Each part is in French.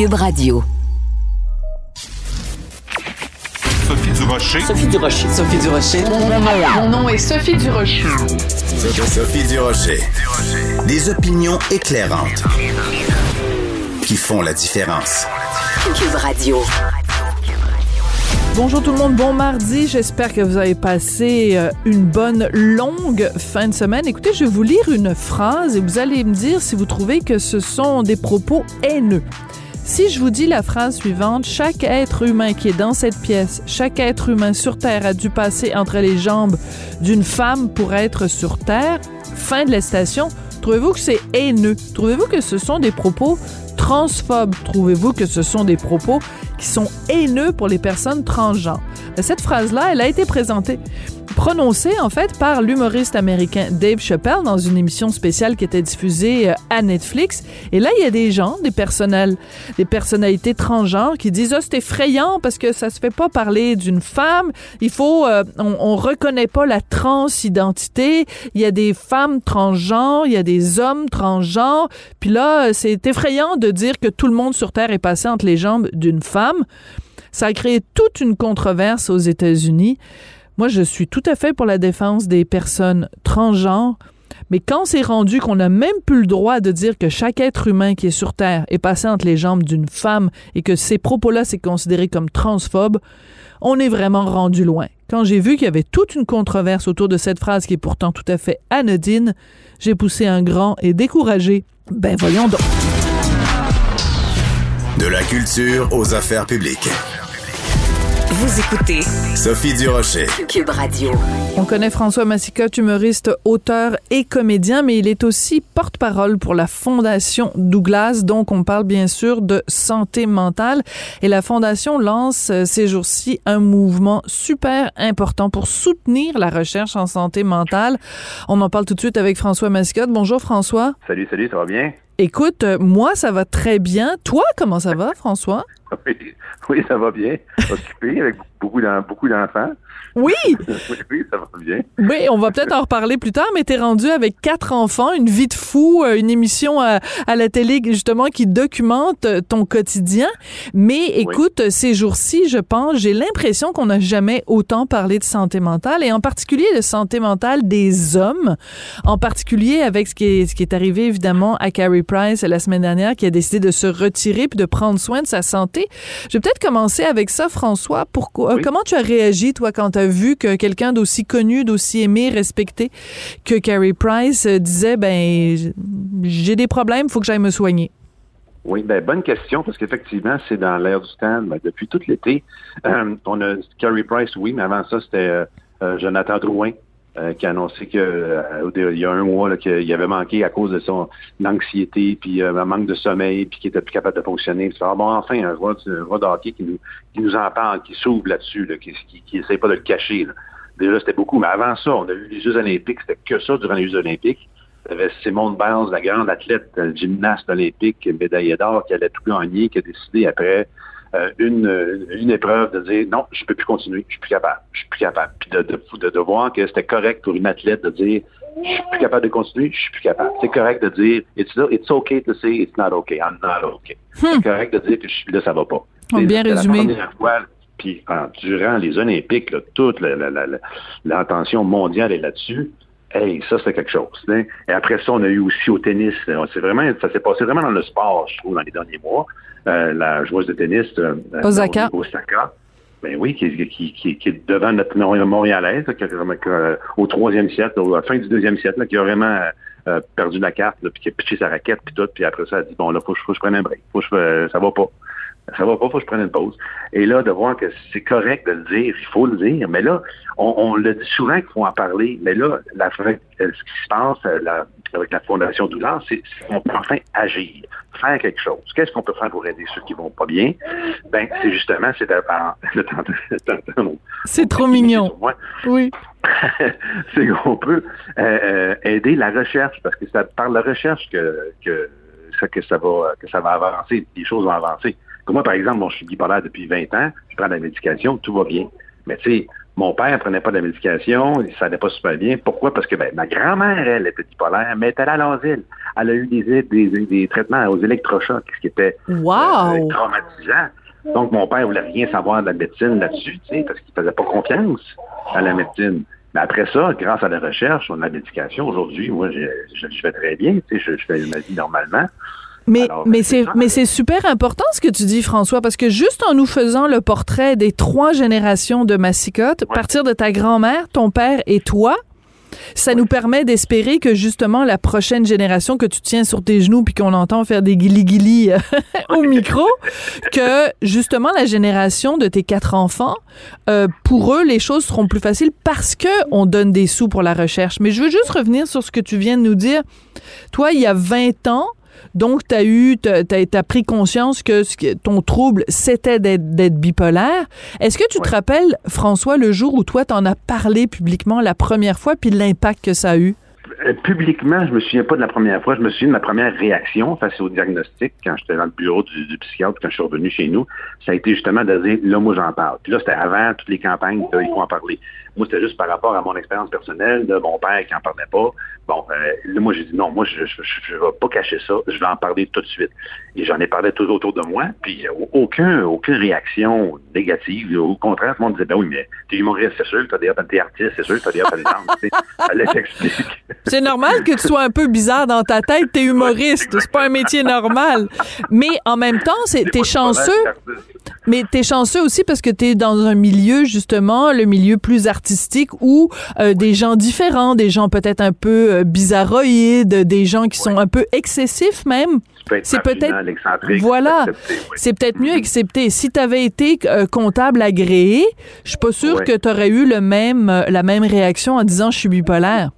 Cube Radio. Sophie Durocher. Sophie Durocher. Sophie Durocher. Mon nom est Sophie Durocher. Sophie Durocher. Des opinions éclairantes qui font la différence. Cube Radio. Bonjour tout le monde, bon mardi. J'espère que vous avez passé euh, une bonne longue fin de semaine. Écoutez, je vais vous lire une phrase et vous allez me dire si vous trouvez que ce sont des propos haineux. Si je vous dis la phrase suivante, chaque être humain qui est dans cette pièce, chaque être humain sur Terre a dû passer entre les jambes d'une femme pour être sur Terre, fin de la citation, trouvez-vous que c'est haineux? Trouvez-vous que ce sont des propos transphobes? Trouvez-vous que ce sont des propos qui sont haineux pour les personnes transgenres? Cette phrase-là, elle a été présentée prononcée en fait par l'humoriste américain Dave Chappelle dans une émission spéciale qui était diffusée euh, à Netflix. Et là, il y a des gens, des personnels, des personnalités transgenres qui disent ah c'est effrayant parce que ça se fait pas parler d'une femme. Il faut, euh, on, on reconnaît pas la transidentité. Il y a des femmes transgenres, il y a des hommes transgenres. Puis là, c'est effrayant de dire que tout le monde sur Terre est passé entre les jambes d'une femme. Ça a créé toute une controverse aux États-Unis. Moi, je suis tout à fait pour la défense des personnes transgenres, mais quand c'est rendu qu'on n'a même plus le droit de dire que chaque être humain qui est sur Terre est passé entre les jambes d'une femme et que ces propos-là, c'est considéré comme transphobe, on est vraiment rendu loin. Quand j'ai vu qu'il y avait toute une controverse autour de cette phrase qui est pourtant tout à fait anodine, j'ai poussé un grand et découragé. Ben voyons donc. De la culture aux affaires publiques. Vous écoutez Sophie Durocher. Cube Radio. On connaît François Massicotte, humoriste, auteur et comédien, mais il est aussi porte-parole pour la Fondation Douglas. Donc, on parle bien sûr de santé mentale. Et la Fondation lance euh, ces jours-ci un mouvement super important pour soutenir la recherche en santé mentale. On en parle tout de suite avec François Massicotte. Bonjour François. Salut, salut, ça va bien? Écoute, euh, moi, ça va très bien. Toi, comment ça va, François? Oui, oui, ça va bien. Occupé avec beaucoup beaucoup d'enfants. Oui! oui, oui, ça va bien. Oui, on va peut-être en reparler plus tard, mais t'es rendu avec quatre enfants, une vie de fou, euh, une émission à, à la télé justement qui documente euh, ton quotidien. Mais écoute, ces jours-ci, je pense, j'ai l'impression qu'on n'a jamais autant parlé de santé mentale et en particulier de santé mentale des hommes, en particulier avec ce qui est, ce qui est arrivé évidemment à Carrie Price la semaine dernière qui a décidé de se retirer puis de prendre soin de sa santé. Je vais peut-être commencer avec ça, François. Pourquoi, Oui. Comment tu as réagi, toi, quand vu que quelqu'un d'aussi connu, d'aussi aimé, respecté que Carrie Price euh, disait, ben, j'ai des problèmes, faut que j'aille me soigner? Oui, ben bonne question, parce qu'effectivement, c'est dans l'air du temps. Ben, depuis tout l'été, euh, on a Carrie Price, oui, mais avant ça, c'était euh, euh, Jonathan Drouin euh, qui a annoncé que euh, il y a un mois qu'il avait manqué à cause de son anxiété, puis euh, un manque de sommeil, puis qu'il était plus capable de fonctionner. Ah, bon, enfin, un de- un qui nous, qui nous en parle, qui s'ouvre là-dessus, là, qui, qui, pas de le cacher. là. Déjà, c'était beaucoup, mais avant ça, on a eu les Jeux olympiques, c'était que ça durant les Jeux olympiques. Il y avait Simone Biles, la grande athlète, euh, gymnaste olympique, médaillée d'or, qui allait tout gagner, qui a décidé après euh, une, une épreuve de dire non, je peux plus continuer, je suis plus capable, je suis plus capable. Puis de, de, de, de voir que c'était correct pour une athlète de dire je suis plus capable de continuer, je suis plus capable. C'est correct de dire it's, it's okay to say it's not okay, I'm not okay. C'est correct de dire que je suis là, ça va pas. Oh, bien la résumé. première fois, puis en- durant les Olympiques, là, toute la- la- la- la- l'attention mondiale est là-dessus. Hey, ça, c'est quelque chose. hein. Et après ça, on a eu aussi au tennis. euh, C'est vraiment, ça s'est passé vraiment dans le sport, je trouve, dans les derniers mois. Euh, la joueuse de tennis, euh, euh, Osaka. Ben oui, qui, qui, qui, qui est devant notre Mont- Montréalaise, là, qui a vraiment, qui a, au troisième siècle, à la fin du deuxième siècle, là, qui a vraiment euh, euh, perdu la carte, là, puis qui a pitché sa raquette, puis tout, puis après ça, elle a dit, bon, là, faut, que je- faut je prenne un break. Faut que je, euh, ça va pas. Ça va pas, faut que je prenne une pause. Et là, de voir que c'est correct de le dire, il faut le dire, mais là, on, on le dit souvent qu'il faut en parler, mais là, la, euh, ce qui se passe, euh, la, avec la Fondation Doulard, c'est qu'on peut enfin agir, faire quelque chose. Qu'est-ce qu'on peut faire pour aider ceux qui vont pas bien? Ben, c'est justement, c'est. C'est trop mignon. Oui. c'est qu'on peut euh, euh, aider la recherche, parce que c'est par la recherche que, que, ça, que, ça va, que ça va avancer, les choses vont avancer. Moi, par exemple, bon, je suis bipolaire depuis 20 ans, je prends de la médication, tout va bien. Mais tu sais, mon père prenait pas de la médication, ça n'allait pas super bien. Pourquoi? Parce que ben, ma grand-mère, elle, était bipolaire, mais elle est allée à l'asile. Elle a eu des, des, des, traitements aux électrochocs, ce qui était wow. euh, traumatisant. Donc, mon père voulais rien savoir de la médecine là-dessus, parce qu'il faisait pas confiance à la médecine. Mais après ça, grâce à la recherche, on a la médication, aujourd'hui, moi, je, je, vais très bien, je, je fais ma vie normalement. Mais, mais c'est mais c'est super important ce que tu dis François parce que juste en nous faisant le portrait des trois générations de massicotte, à partir de ta grand-mère, ton père et toi, ça nous permet d'espérer que justement la prochaine génération que tu tiens sur tes genoux puis qu'on entend faire des guili-guili euh, au micro, que justement la génération de tes quatre enfants, euh, pour eux les choses seront plus faciles parce que on donne des sous pour la recherche. Mais je veux juste revenir sur ce que tu viens de nous dire. Toi, il y a 20 ans, donc, tu as eu, tu as, pris conscience que ton trouble, c'était d'être bipolaire. Est-ce que tu te rappelles, François, le jour où toi, t'en as parlé publiquement la première fois, puis l'impact que ça a eu? Euh, publiquement, je me souviens pas de la première fois. Je me souviens de ma première réaction face au diagnostic quand j'étais dans le bureau du, psychiatre, quand je suis revenu chez nous. Ça a été justement de dire, là, moi, j'en parle. Puis là, c'était avant toutes les campagnes, il faut en parler. Moi, c'était juste par rapport à mon expérience personnelle de mon père qui n'en parlait pas. Bon, euh, là, moi, j'ai dit non, moi, je ne vais pas cacher ça, je vais en parler tout de suite. Et j'en ai parlé tout autour de moi, puis euh, aucun, aucune réaction négative. Au contraire, tout le monde disait, ben oui, mais t'es humoriste, c'est sûr, t'as des t'es artiste, c'est sûr, t'as des t'explique. C'est normal que tu sois un peu bizarre dans ta tête, t'es humoriste, c'est pas un métier normal. Mais en même temps, c'est, t'es chanceux. Mais t'es chanceux aussi parce que t'es dans un milieu, justement, le milieu plus artistique où euh, des gens différents, des gens peut-être un peu euh, bizarroïdes, des gens qui sont un peu excessifs même. C'est peut-être voilà, c'est peut-être mieux accepté. Si tu avais été euh, comptable agréé, je suis pas sûre que tu aurais eu le même la même réaction en disant je suis bipolaire.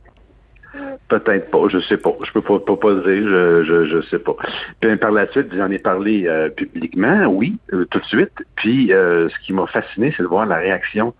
Peut-être pas, je sais pas. Je peux pas, pas, pas dire, je, je, je, sais pas. Puis par la suite, j'en ai parlé euh, publiquement, oui, euh, tout de suite. Puis euh, ce qui m'a fasciné, c'est de voir la réaction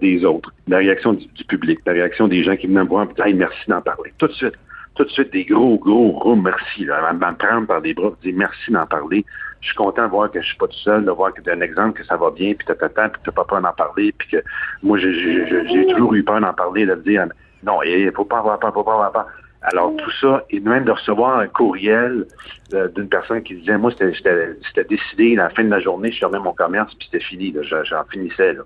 des autres, la réaction du, public, la réaction des gens qui venaient me voir hey, merci d'en parler. Tout de suite. Tout de suite, des gros, gros, gros merci. Là, me prendre par les bras, dire merci d'en parler. Je suis content de voir que je suis pas tout seul, de voir que tu as un exemple que ça va bien, puis as puis tu pas peur d'en parler, puis que moi, j'ai toujours eu peur d'en parler, de dire non, il ne faut pas avoir peur, faut pas avoir peur. Alors, tout ça, et même de recevoir un courriel euh, d'une personne qui disait, moi, c'était décidé, à la fin de la journée, je fermais mon commerce, puis c'était fini, j'en finissais.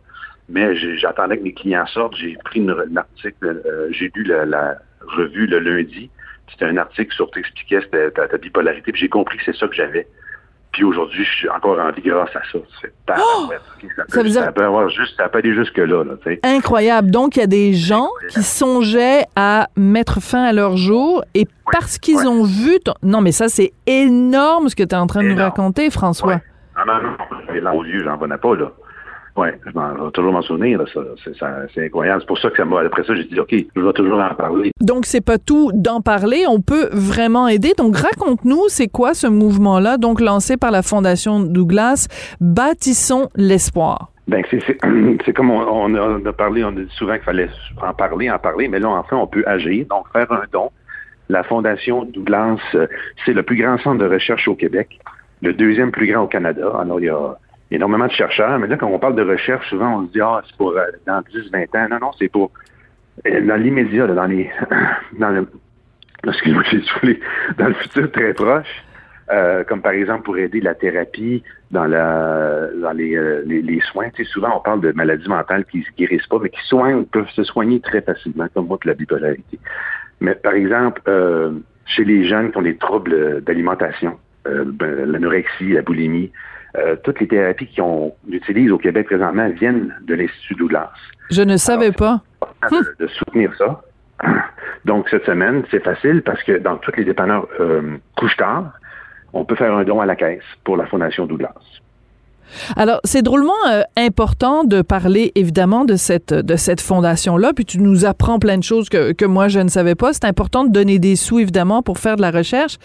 Mais j'attendais que mes clients sortent, j'ai pris une, un article, euh, j'ai lu la, revue le lundi, c'était un article sur t'expliquais ta, ta bipolarité, puis j'ai compris que c'est ça que j'avais. Puis aujourd'hui, je suis encore en vie grâce à ça. Oh! ça, peut, ça, peut avoir juste, ça peut aller jusque-là. Incroyable. Donc, il y a des gens qui songeaient à mettre fin à leur jour et parce qu'ils ont vu... Non, mais ça, c'est énorme ce que tu es en train de nous raconter, François. Ah non, non, non. Aux yeux, j'en venais pas, là. Oui, je, vais toujours m'en souvenir. C'est incroyable. C'est pour ça que ça m'a. Après ça, j'ai dit, OK, je vais toujours en parler. Donc, c'est pas tout d'en parler. On peut vraiment aider. Donc, raconte-nous, c'est quoi ce mouvement-là, donc lancé par la Fondation Douglas, Bâtissons l'espoir. Ben, c'est comme on, a, parlé, on a dit souvent qu'il fallait en parler, en parler, mais là, enfin, on peut agir, donc faire un don. La Fondation Douglas, euh, c'est le plus grand centre de recherche au Québec, le deuxième plus grand au Canada. Alors, il y a énormément de chercheurs, mais là, quand on parle de recherche, souvent, on se dit, ah, c'est pour euh, dans 10, 20 ans. Non, non, c'est pour euh, dans l'immédiat, dans les, dans le, excuse-moi, j'ai dans le futur très proche, euh, comme par exemple pour aider la thérapie dans la dans les, les, soins. Tu sais, souvent on parle de maladies mentales qui se guérissent pas, mais qui soignent, peuvent se soigner très facilement, comme moi, de la bipolarité. Mais par exemple, chez les jeunes qui ont des troubles d'alimentation, ben, l'anorexie, la boulimie, euh, toutes les thérapies qu'on utilise au Québec présentement viennent de l'Institut Douglas. Je ne savais pas. De, soutenir ça. Donc, cette semaine, c'est facile parce que dans tous les dépanneurs euh, couche-tard, on peut faire un don à la caisse pour la Fondation Douglas. Alors, c'est drôlement euh, important de parler évidemment de cette de cette fondation là, puis tu nous apprends plein de choses que, que moi je ne savais pas. C'est important de donner des sous évidemment pour faire de la recherche,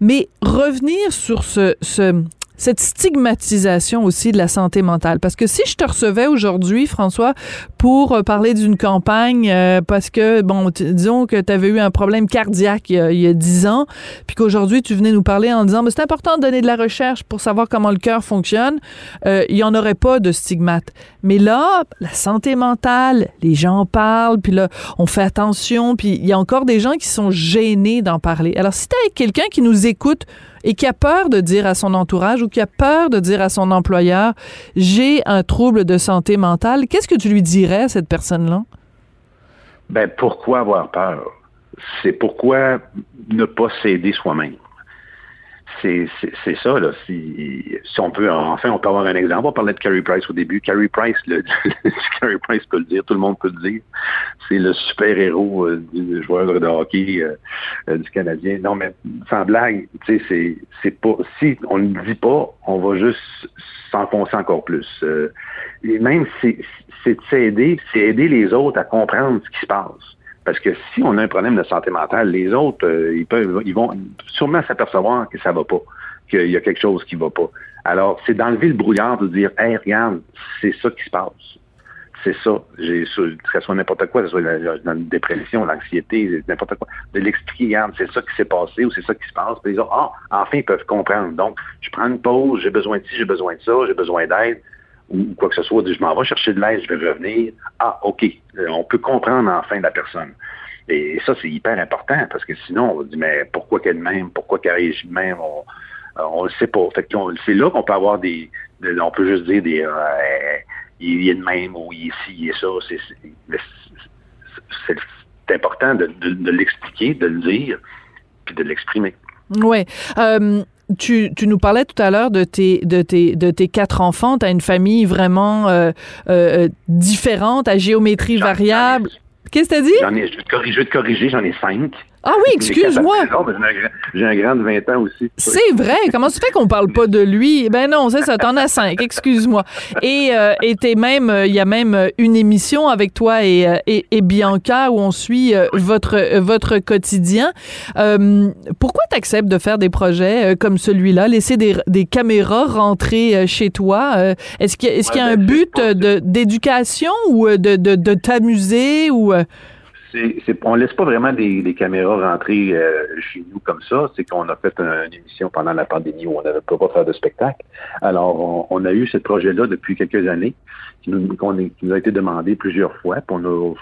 mais revenir sur ce, ce cette stigmatisation aussi de la santé mentale. Parce que si je te recevais aujourd'hui, François, pour euh, parler d'une campagne, euh, parce que, bon, disons que tu avais eu un problème cardiaque il y a dix ans, puis qu'aujourd'hui, tu venais nous parler en disant, mais c'est important de donner de la recherche pour savoir comment le cœur fonctionne, euh, il n'y en aurait pas de stigmate. Mais là, la santé mentale, les gens en parlent, puis là, on fait attention, puis il y a encore des gens qui sont gênés d'en parler. Alors, si tu quelqu'un qui nous écoute et qui a peur de dire à son entourage ou qui a peur de dire à son employeur j'ai un trouble de santé mentale, qu'est-ce que tu lui dirais à cette personne-là? Ben pourquoi avoir peur? C'est pourquoi ne pas s'aider soi-même? C'est ça, là. Si, si, on peut, enfin, on peut avoir un exemple. On parlait de Carey Price au début. Carey Price, le, Carey Price peut le dire, tout le monde peut le dire. C'est le super-héros euh, du joueur de hockey euh, euh, du Canadien. Non, mais sans blague, tu sais, c'est, pas, si on ne le dit pas, on va juste s'enfoncer encore plus. et même, c'est, s'aider, c'est aider les autres à comprendre ce qui se passe. Parce que si on a un problème de santé mentale, les autres, euh, ils peuvent, ils vont sûrement s'apercevoir que ça va pas, qu'il y a quelque chose qui va pas. Alors, c'est d'enlever le brouillard de dire, hey, regarde, c'est ça qui se passe. C'est ça. Que ce soit n'importe quoi, que ce soit la, dépression, l'anxiété, n'importe quoi. De l'expliquer, regarde, c'est ça qui s'est passé ou c'est ça qui se passe. Puis les autres, ah, enfin, ils peuvent comprendre. Donc, je prends une pause, j'ai besoin de ci, j'ai besoin de ça, j'ai besoin d'aide ou quoi que ce soit, je m'en vais chercher de l'aide, je vais revenir. Ah, OK, euh, on peut comprendre enfin la personne. Et ça, c'est hyper important parce que sinon, on va dire, mais pourquoi qu'elle même, pourquoi qu'elle réagit de même, on ne le sait pas. C'est là qu'on peut avoir des, on peut juste dire des, euh, il est de même ou il est ci, il est ça. C'est important de, de l'expliquer, de le dire, puis de l'exprimer. Oui. Euh, tu, tu, nous parlais tout à l'heure de tes, de, tes, de tes quatre enfants. Tu as une famille vraiment euh, euh, différente, à géométrie variable. Qu'est-ce que tu as dit? J'en ai, je vais te corriger, j'en ai cinq. Ah oui, excuse-moi. J'ai un grand de 20 ans aussi. C'est vrai. Comment ça fait qu'on parle pas de lui? Ben non, c'est ça. T'en as cinq. Excuse-moi. Et euh, même, euh, il y a même euh, une émission avec toi et, euh, et, et Bianca où on suit votre votre quotidien. pourquoi tu acceptes de faire des projets comme celui-là, laisser des, des caméras rentrer chez toi? est-ce qu'il y a, y un ben, but de d'éducation ou de, de, de t'amuser ou c'est, on laisse pas vraiment des, caméras rentrer euh, chez nous comme ça. C'est qu'on a fait une émission pendant la pandémie où on n'avait pas faire de spectacle. Alors, on, a eu ce projet-là depuis quelques années qui nous, a été demandé plusieurs fois. Puis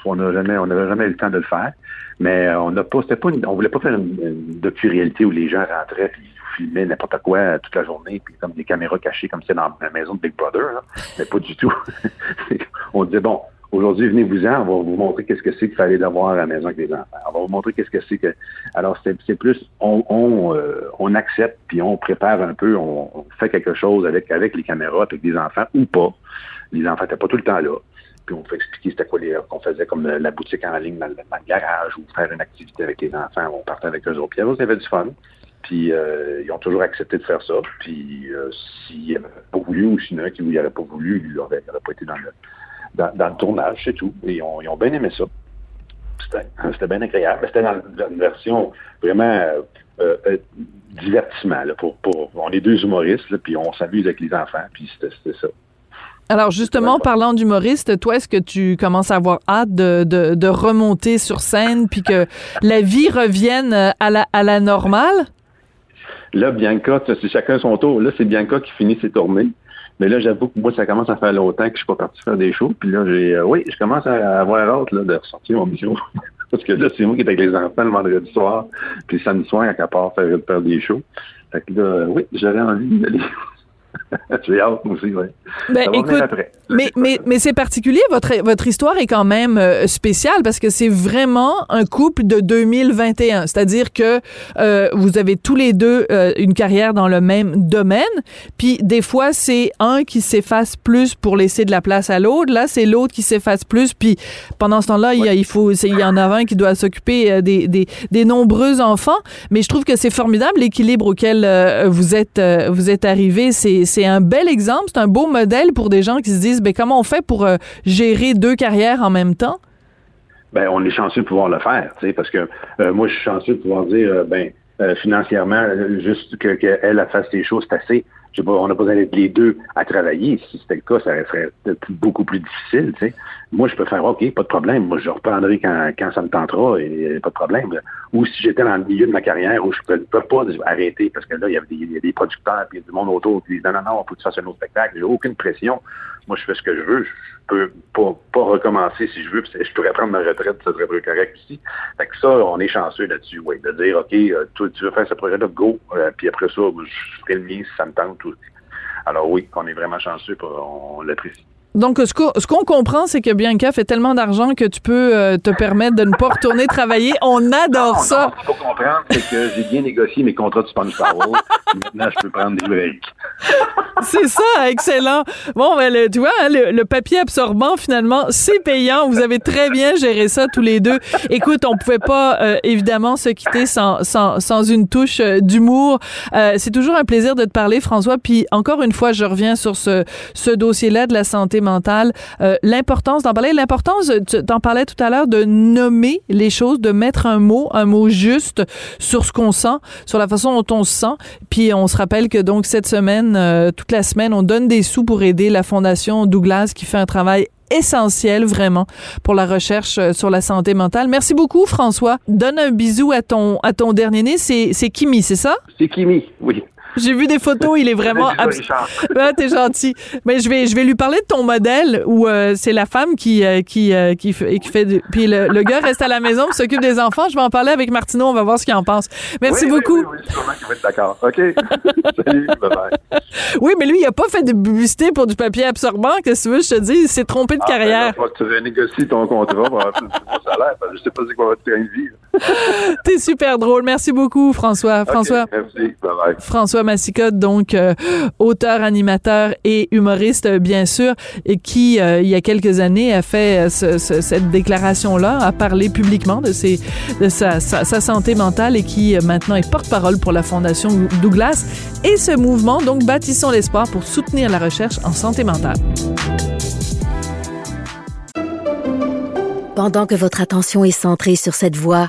on n'avait jamais eu le temps de le faire. Mais on n'a pas, c'était pas, on voulait pas faire une, docu-réalité où les gens rentraient puis filmaient n'importe quoi toute la journée, puis comme des caméras cachées comme c'est dans la maison de Big Brother. Mais pas du tout. on disait bon Aujourd'hui, venez-vous-en, on va vous montrer qu'est-ce que c'est qu'il fallait d'avoir à la maison avec les enfants. On va vous montrer qu'est-ce que c'est que. Alors, c'est plus, on, on, euh, on, accepte, puis on prépare un peu, on, fait quelque chose avec, avec les caméras, avec des enfants ou pas. Les enfants n'étaient pas tout le temps là. Puis on fait expliquer c'était quoi qu'on faisait comme la boutique en ligne dans le, garage ou faire une activité avec les enfants. On partait avec eux autres. Puis ils avaient du fun. Puis euh, ils ont toujours accepté de faire ça. Puis euh, s'ils n'avaient pas voulu ou s'il y en a qui pas voulu, ils n'auraient pas été dans le dans, le tournage, c'est tout. Et ils ont bien aimé ça. C'était bien agréable. C'était dans, une version vraiment euh, euh, divertissement. pour, on est deux humoristes, puis on s'amuse avec les enfants, puis c'était ça. Alors justement, parlant d'humoriste, toi, est-ce que tu commences à avoir hâte de, remonter sur scène puis que la vie revienne à la, à la normale? Là, Bianca, c'est chacun son tour. Là, c'est Bianca qui finit ses tournées. Mais là, j'avoue que moi, ça commence à faire longtemps que je suis pas parti faire des shows. Puis là, j'ai, euh, oui, je commence à avoir hâte là, de ressortir mon mission. Parce que là, c'est moi qui est avec les enfants le vendredi soir, puis samedi soir, à part faire, faire des shows. Fait que là, oui, j'aurais envie d'aller J'ai hâte, aussi, oui. Ben, écoute, mais, mais, mais c'est particulier, votre, votre histoire est quand même euh, spéciale parce que c'est vraiment un couple de 2021. C'est-à-dire que euh, vous avez tous les deux euh, une carrière dans le même domaine, puis des fois, c'est un qui s'efface plus pour laisser de la place à l'autre. Là, c'est l'autre qui s'efface plus, puis pendant ce temps-là, il, il, faut, il y en a un qui doit s'occuper des, des, des, nombreux enfants. Mais je trouve que c'est formidable l'équilibre auquel vous êtes, vous êtes arrivé. C'est c'est un bel exemple, c'est un beau modèle pour des gens qui se disent, ben comment on fait pour euh, gérer deux carrières en même temps? Ben, on est chanceux de pouvoir le faire, parce que euh, moi, je suis chanceux de pouvoir dire, euh, ben, financièrement, juste qu'elle que fasse les choses, c'est assez. Je sais pas, on n'a pas besoin d'être les deux à travailler. Si c'était le cas, ça serait beaucoup plus difficile. Tu sais. Moi, je peux faire OK, pas de problème. Moi, je reprendrai quand, quand ça me tentera et pas de problème. Ou si j'étais dans le milieu de ma carrière où je ne peux, pas arrêter parce que là, il y, a des, producteurs et du monde autour qui disent non, non, non, il faut que tu fasses un autre spectacle? J'ai aucune pression. Moi, je fais ce que je veux. Je peux pas, recommencer si je veux. Je pourrais prendre ma retraite, ça serait plus correct aussi. Fait que ça, on est chanceux là-dessus, oui. De dire, OK, euh, tu veux faire ce projet-là, go. Euh, puis après ça, je ferai le mien si ça me tente. Tout. Alors oui, on est vraiment chanceux, on l'apprécie. Donc, ce qu'on comprend, c'est que Bianca fait tellement d'argent que tu peux euh, te permettre de ne pas retourner travailler. On adore ça. Non, ce qu'il faut comprendre, c'est que j'ai bien négocié mes contrats de Sponge Power. maintenant, je peux prendre des breaks. c'est ça, excellent. Bon, ben, le, tu vois, hein, le, papier absorbant, finalement, c'est payant. Vous avez très bien géré ça tous les deux. Écoute, on pouvait pas, euh, évidemment, se quitter sans, sans, sans une touche euh, d'humour. c'est toujours un plaisir de te parler, François. Puis, encore une fois, je reviens sur ce, ce dossier-là de la santé mentale. l'importance d'en parler, l'importance, tu en parlais tout à l'heure, de nommer les choses, de mettre un mot, un mot juste sur ce qu'on sent, sur la façon dont on se sent. Puis, on se rappelle que, donc, cette semaine, euh, toute la semaine, on donne des sous pour aider la Fondation Douglas qui fait un travail essentiel vraiment pour la recherche euh, sur la santé mentale. Merci beaucoup François. Donne un bisou à ton à ton dernier né, c'est Kimi, c'est ça? C'est Kimi, oui. J'ai vu des photos, il est vraiment ah, t'es gentil. Mais je vais je vais lui parler de ton modèle où euh, c'est la femme qui euh, qui, euh, qui, qui fait puis le, le, gars reste à la maison, s'occupe des enfants. Je vais en parler avec Martineau, on va voir ce qu'il en pense. Merci beaucoup. Oui, oui, oui, sûrement qu'il va être d'accord. OK. Salut, bye bye. Oui, mais lui, il a pas fait de publicité pour du papier absorbant, qu'est-ce que tu veux je te dis, il s'est trompé de ah, ben carrière. Ben, tu renégocies ton contrat pour avoir plus de salaire, je sais pas c'est quoi votre train de vie. T'es super drôle. Merci beaucoup François. François. Merci. Bye bye. François Massicotte, donc euh, auteur, animateur et humoriste, bien sûr, et qui, euh, il y a quelques années, a fait euh, cette déclaration-là, a parlé publiquement de, ses, de sa, sa, santé mentale et qui maintenant est porte-parole pour la Fondation Douglas et ce mouvement, donc Bâtissons l'espoir pour soutenir la recherche en santé mentale. Pendant que votre attention est centrée sur cette voix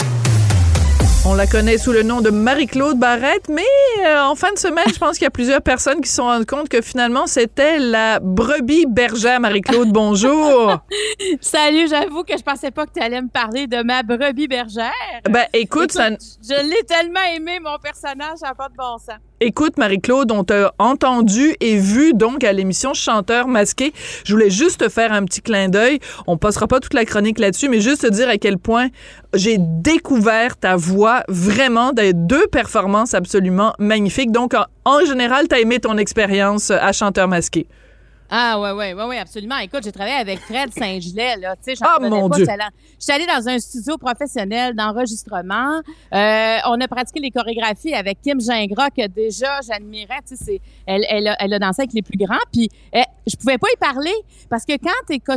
On la connaît sous le nom de Marie-Claude Barrette, mais euh, en fin de semaine, je pense qu'il y a plusieurs personnes qui se sont rendues compte que finalement, c'était la brebis bergère. Marie-Claude, bonjour. Salut, j'avoue que je pensais pas que tu allais me parler de ma brebis bergère. Ben, écoute, ça... je l'ai tellement aimé, mon personnage, ça n'a pas de bon sens. Écoute, Marie-Claude, on t'a entendu et vu donc à l'émission Chanteur masqué. Je voulais juste te faire un petit clin d'œil. On passera pas toute la chronique là-dessus, mais juste te dire à quel point j'ai découvert ta voix vraiment des deux performances absolument magnifiques. Donc, en, général, tu as aimé ton expérience à Chanteur masqué. Ah ouais, ouais, ouais, ouais, absolument. Écoute, j'ai travaillé avec Fred Saint-Gelais, là. Tu sais, ah, mon Dieu. Je suis allée dans un studio professionnel d'enregistrement. Euh, on a pratiqué les chorégraphies avec Kim Gingras, que déjà j'admirais. Tu sais, elle, elle, a, elle a dansé avec les plus grands. Puis eh, je pouvais pas y parler parce que quand t'es quand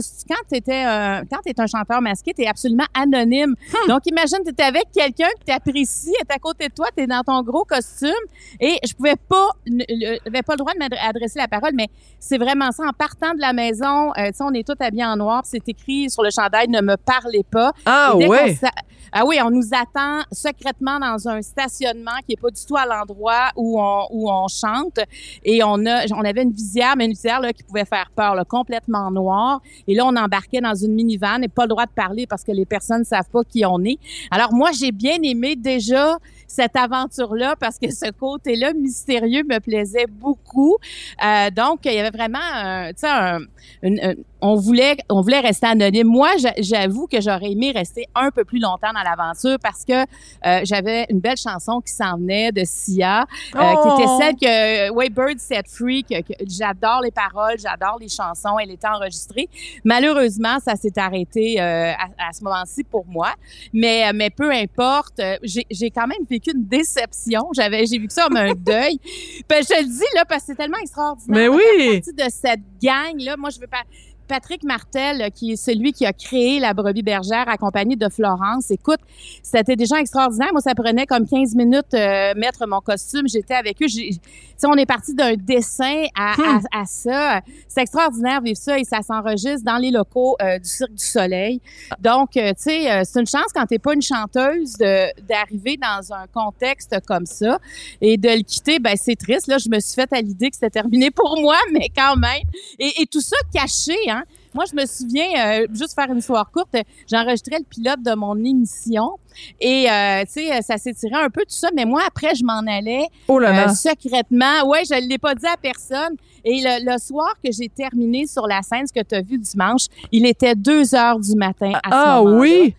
t'étais euh, quand t'es un chanteur masqué, t'es absolument anonyme. Hmm. Donc imagine t'étais avec quelqu'un qui t'apprécie, est à côté de toi, t'es dans ton gros costume et je pouvais pas, j'avais pas le droit de m'adresser la parole, mais c'est vraiment ça en partant de la maison, euh, on est tous habillés en noir, c'est écrit sur le chandail ne me parlez pas. Ah ouais. Ah oui, on nous attend secrètement dans un stationnement qui est pas du tout à l'endroit où on où on chante et on a on avait une visière mais une visière là qui pouvait faire peur, là, complètement noire et là on embarquait dans une minivan et pas le droit de parler parce que les personnes ne savent pas qui on est. Alors moi j'ai bien aimé déjà cette aventure-là parce que ce côté-là mystérieux me plaisait beaucoup. Euh, donc, il y avait vraiment, un- tu sais, on voulait, on voulait rester anonyme. Moi, j'a- j'avoue que j'aurais aimé rester un peu plus longtemps dans l'aventure parce que euh, j'avais une belle chanson qui s'en venait de Sia, euh, qui était Oh! celle que Way Bird Set Free, que, que j'adore les paroles, j'adore les chansons, elle était enregistrée. Malheureusement, ça s'est arrêté euh, à, à ce moment-ci pour moi, mais, mais peu importe, euh, j'ai quand même vécu une déception. J'avais, j'ai vu ça comme un deuil. Ben, je te le dis là parce que c'est tellement extraordinaire. Mais oui! partie de cette gang là. Moi, je veux pas. Patrick Martel, là, qui est celui qui a créé la brebis bergère accompagné de Florence. Écoute, c'était des gens extraordinaires. Moi, ça prenait comme 15 minutes euh, mettre mon costume. J'étais avec eux. On est parti d'un dessin à, Hmm. à, à ça. C'est extraordinaire vivre ça et ça s'enregistre dans les locaux euh, du Cirque du Soleil. Donc, euh, tu sais, euh, c'est une chance quand t'es pas une chanteuse d'arriver dans un contexte comme ça et de le quitter. Ben, c'est triste. Là, je me suis fait à l'idée que c'était terminé pour moi, mais quand même. Et, et tout ça caché, hein. Moi, je me souviens, euh, juste faire une histoire courte, j'enregistrais le pilote de mon émission et, euh, tu sais, ça s'étirait un peu tout ça, mais moi, après, je m'en allais Oh là là. euh, secrètement. Ouais, je ne l'ai pas dit à personne. Et le, le soir que j'ai terminé sur la scène, ce que tu as vu dimanche, il était 2 heures du matin à ce Ah oui!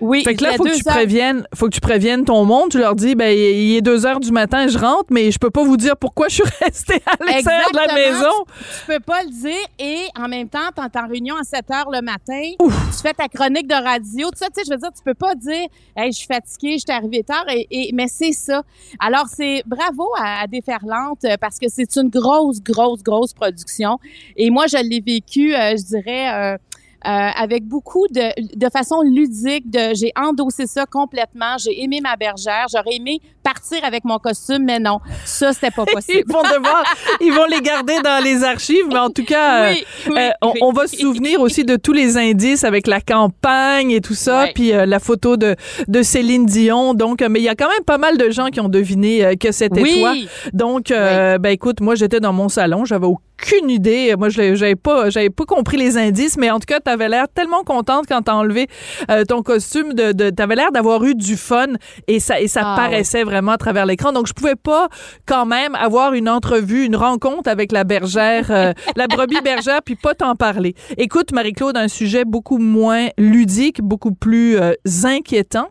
Oui, Fait que là, il faut que tu heures. préviennes, faut que tu préviennes ton monde. Tu leur dis, ben, il est deux heures du matin, je rentre, mais je peux pas vous dire pourquoi je suis restée à l'extérieur de la maison. Tu peux pas le dire et en même temps, tu en réunion à 7 heures le matin, tu fais ta chronique de radio, tout ça, tu sais, je veux dire, tu peux pas dire, hey, je suis fatiguée, je suis arrivée tard, et, et- mais c'est ça. Alors, c'est bravo à, à Déferlante euh, parce que c'est une grosse, grosse, grosse production. Et moi, je l'ai vécu, euh, je dirais, euh, avec beaucoup de, de façon ludique. De, j'ai endossé ça complètement. J'ai aimé ma bergère. J'aurais aimé partir avec mon costume, mais non, ça, c'était pas Ils possible. vont devoir, ils vont les garder dans les archives, mais en tout cas, Oui, euh, oui, euh, on, oui. on va se souvenir aussi de tous les indices avec la campagne et tout ça, puis euh, la photo de, de Céline Dion. Donc, euh, mais il y a quand même pas mal de gens qui ont deviné euh, que c'était Oui. toi. Donc, euh, ben écoute, moi j'étais dans mon salon, j'avais aucune idée. Moi, je j'avais pas, j'avais pas compris les indices, mais en tout cas, t'avais l'air tellement contente quand t'as enlevé euh, ton costume. De, de t'avais l'air d'avoir eu du fun et ça et ça Ah, paraissait vraiment à travers l'écran. Donc, je pouvais pas quand même avoir une entrevue, une rencontre avec la bergère, euh, la brebis bergère, puis pas t'en parler. Écoute, Marie-Claude, un sujet beaucoup moins ludique, beaucoup plus euh, inquiétant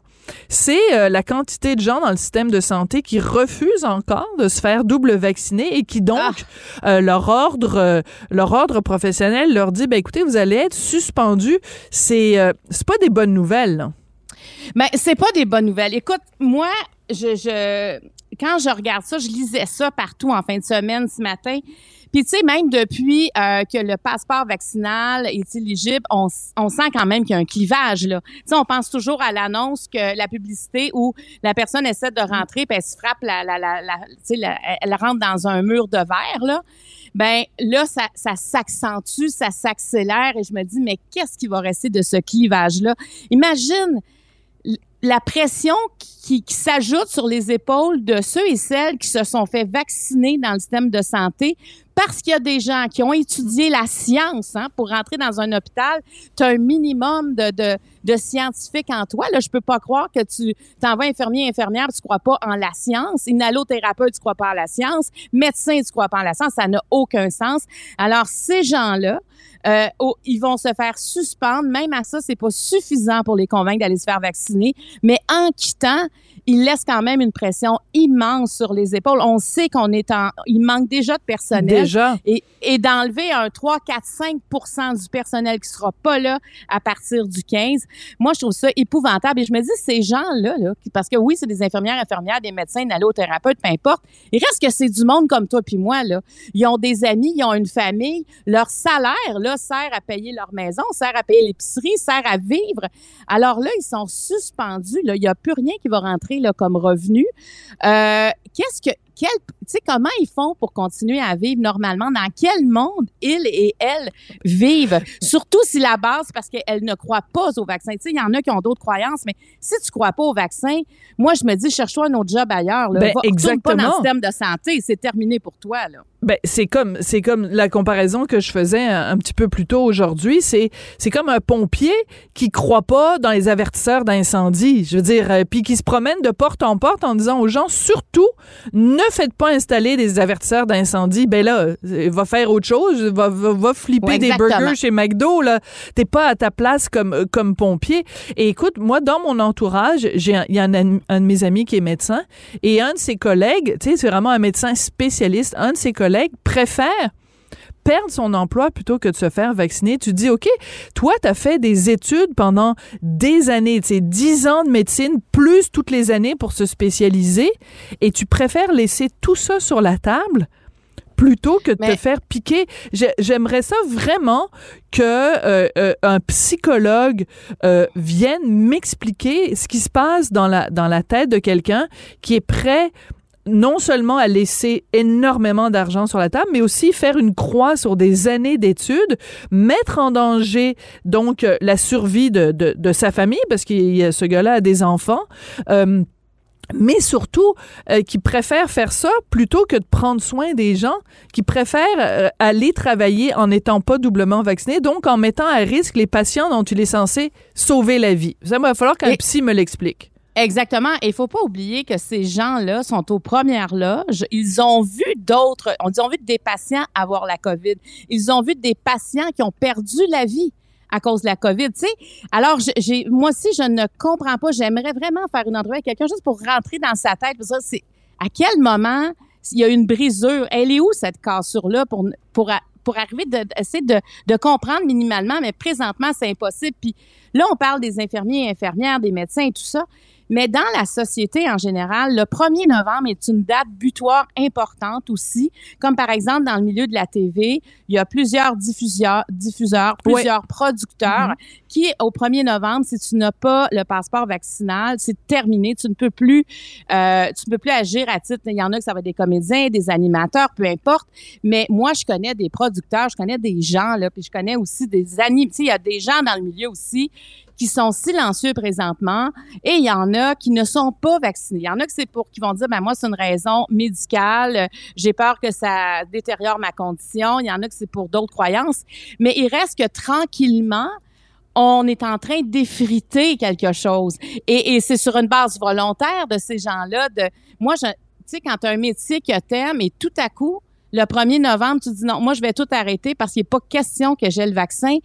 c'est euh, la quantité de gens dans le système de santé qui refusent encore de se faire double vacciner et qui donc euh, leur ordre euh, leur ordre professionnel leur dit ben écoutez vous allez être suspendu c'est euh, c'est pas des bonnes nouvelles. Mais c'est pas des bonnes nouvelles. Écoute, moi, je, je quand je regarde ça, je lisais ça partout en fin de semaine ce matin. Puis tu sais, même depuis euh, que le passeport vaccinal est éligible, on, sent quand même qu'il y a un clivage. Tu sais, on pense toujours à l'annonce que la publicité où la personne essaie de rentrer, puis elle se frappe, la, la, la, tu sais, elle rentre dans un mur de verre là. Ben là, ça, ça s'accentue, ça s'accélère, et je me dis, mais qu'est-ce qui va rester de ce clivage là Imagine la pression qui s'ajoute sur les épaules de ceux et celles qui se sont fait vacciner dans le système de santé parce qu'il y a des gens qui ont étudié la science hein, pour rentrer dans un hôpital. Tu as un minimum de, de, de scientifique en toi. Là, je peux pas croire que tu t'envoies infirmier, infirmière, tu crois pas en la science. Inhalothérapeute, tu crois pas en la science. Médecin, tu crois pas en la science. Ça n'a aucun sens. Alors, ces gens-là, euh, ils vont se faire suspendre. Même à ça, c'est pas suffisant pour les convaincre d'aller se faire vacciner. Mais en quittant, ils laissent quand même une pression immense sur les épaules. On sait qu'on est en, il manque déjà de personnel. Et, d'enlever un 3, 4, 5% du personnel qui sera pas là à partir du 15, moi, je trouve ça épouvantable. Et je me dis, ces gens-là, parce que oui, c'est des infirmières, infirmières, des médecins, des allothérapeutes, peu importe, il reste que c'est du monde comme toi puis moi, là. Ils ont des amis, ils ont une famille. Leur salaire, là, sert à payer leur maison, sert à payer l'épicerie, sert à vivre. Alors là, ils sont suspendus. Là. Il n'y a plus rien qui va rentrer là, comme revenu. Euh, Qu'est-ce que. Quel, tu sais, comment ils font pour continuer à vivre normalement? Dans quel monde ils et elles vivent? Surtout si la base, parce qu'elles ne croient pas au vaccin. Tu sais, il y en a qui ont d'autres croyances, mais si tu crois pas au vaccin, moi, je me dis, cherche-toi un autre job ailleurs. Là. Ben, Va- retourne pas dans le exactement. système de santé. C'est terminé pour toi, là. Ben, c'est comme c'est comme la comparaison que je faisais un, un petit peu plus tôt aujourd'hui, c'est c'est comme un pompier qui croit pas dans les avertisseurs d'incendie, je veux dire euh, puis qui se promène de porte en porte en disant aux gens surtout ne faites pas installer des avertisseurs d'incendie. Ben là, euh, va faire autre chose, va va, va flipper Ouais, des burgers chez McDo là, t'es pas à ta place comme euh, comme pompier. Et écoute, moi dans mon entourage, j'ai il y a un, un de mes amis qui est médecin et un de ses collègues, tu sais, c'est vraiment un médecin spécialiste, un de ses collègues préfère perdre son emploi plutôt que de se faire vacciner. Tu te dis, OK, toi, tu as fait des études pendant des années, tu sais, 10 ans de médecine, plus toutes les années pour se spécialiser, et tu préfères laisser tout ça sur la table plutôt que de te faire piquer. J'ai- J'aimerais ça vraiment que euh, euh, un psychologue euh, vienne m'expliquer ce qui se passe dans la, dans la tête de quelqu'un qui est prêt non seulement à laisser énormément d'argent sur la table, mais aussi faire une croix sur des années d'études, mettre en danger donc euh, la survie de, de, de sa famille, parce que ce gars-là a des enfants. Euh, mais surtout, euh, qui préfèrent faire ça plutôt que de prendre soin des gens, qui préfèrent euh, aller travailler en n'étant pas doublement vaccinés, donc en mettant à risque les patients dont il est censé sauver la vie. Ça va falloir qu'un Et- psy me l'explique. Exactement. Et il faut pas oublier que ces gens-là sont aux premières loges. Ils ont vu d'autres, on dit, ont vu des patients avoir la COVID. Ils ont vu des patients qui ont perdu la vie à cause de la COVID, tu sais. Alors, moi aussi, je ne comprends pas. J'aimerais vraiment faire une entrevue avec quelqu'un juste pour rentrer dans sa tête. Pour dire, c'est à quel moment il y a une brisure? Elle est où cette cassure-là pour, pour, pour arriver de, essayer de, de comprendre minimalement, mais présentement, c'est impossible. Puis là, on parle des infirmiers et infirmières, des médecins et tout ça. Mais dans la société en général, le 1er novembre est une date butoir importante aussi. Comme par exemple, dans le milieu de la TV, il y a plusieurs diffuseurs, diffuseurs plusieurs producteurs qui, au 1er novembre, si tu n'as pas le passeport vaccinal, c'est terminé. Tu ne peux plus, euh, tu ne peux plus agir à titre. Il y en a que ça va être des comédiens, des animateurs, peu importe. Mais moi, je connais des producteurs, je connais des gens, là, puis je connais aussi des sais, il y a des gens dans le milieu aussi qui sont silencieux présentement et il y en a qui ne sont pas vaccinés. Il y en a qui vont dire ben moi c'est une raison médicale, j'ai peur que ça détériore ma condition. Il y en a que c'est pour d'autres croyances, mais il reste que tranquillement on est en train d'effriter quelque chose et, c'est sur une base volontaire de ces gens-là moi tu sais quand tu as un métier que t'aimes et tout à coup le 1er novembre tu dis non moi je vais tout arrêter parce qu'il n'est pas question que j'ai le vaccin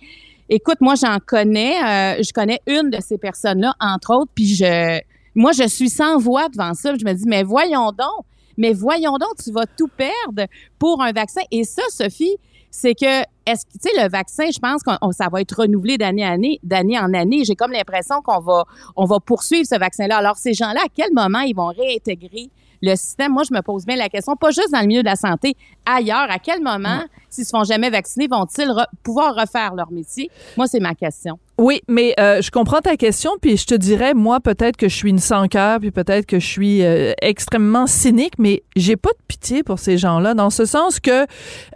Écoute, moi, j'en connais. euh, je connais une de ces personnes-là, entre autres. Puis je, moi, je suis sans voix devant ça. Je me dis, mais voyons donc, mais voyons donc, tu vas tout perdre pour un vaccin. Et ça, Sophie, c'est que, tu sais, le vaccin, je pense que ça va être renouvelé d'année en année, d'année en année. J'ai comme l'impression qu'on va, on va poursuivre ce vaccin-là. Alors, ces gens-là, à quel moment ils vont réintégrer le système? Moi, je me pose bien la question, pas juste dans le milieu de la santé, ailleurs. À quel moment, s'ils se font jamais vacciner, vont-ils re- pouvoir refaire leur métier? Moi, c'est ma question. Oui, mais euh, je comprends ta question, puis je te dirais, moi, peut-être que je suis une sans cœur, puis peut-être que je suis euh, extrêmement cynique, mais j'ai pas de pitié pour ces gens-là, dans ce sens que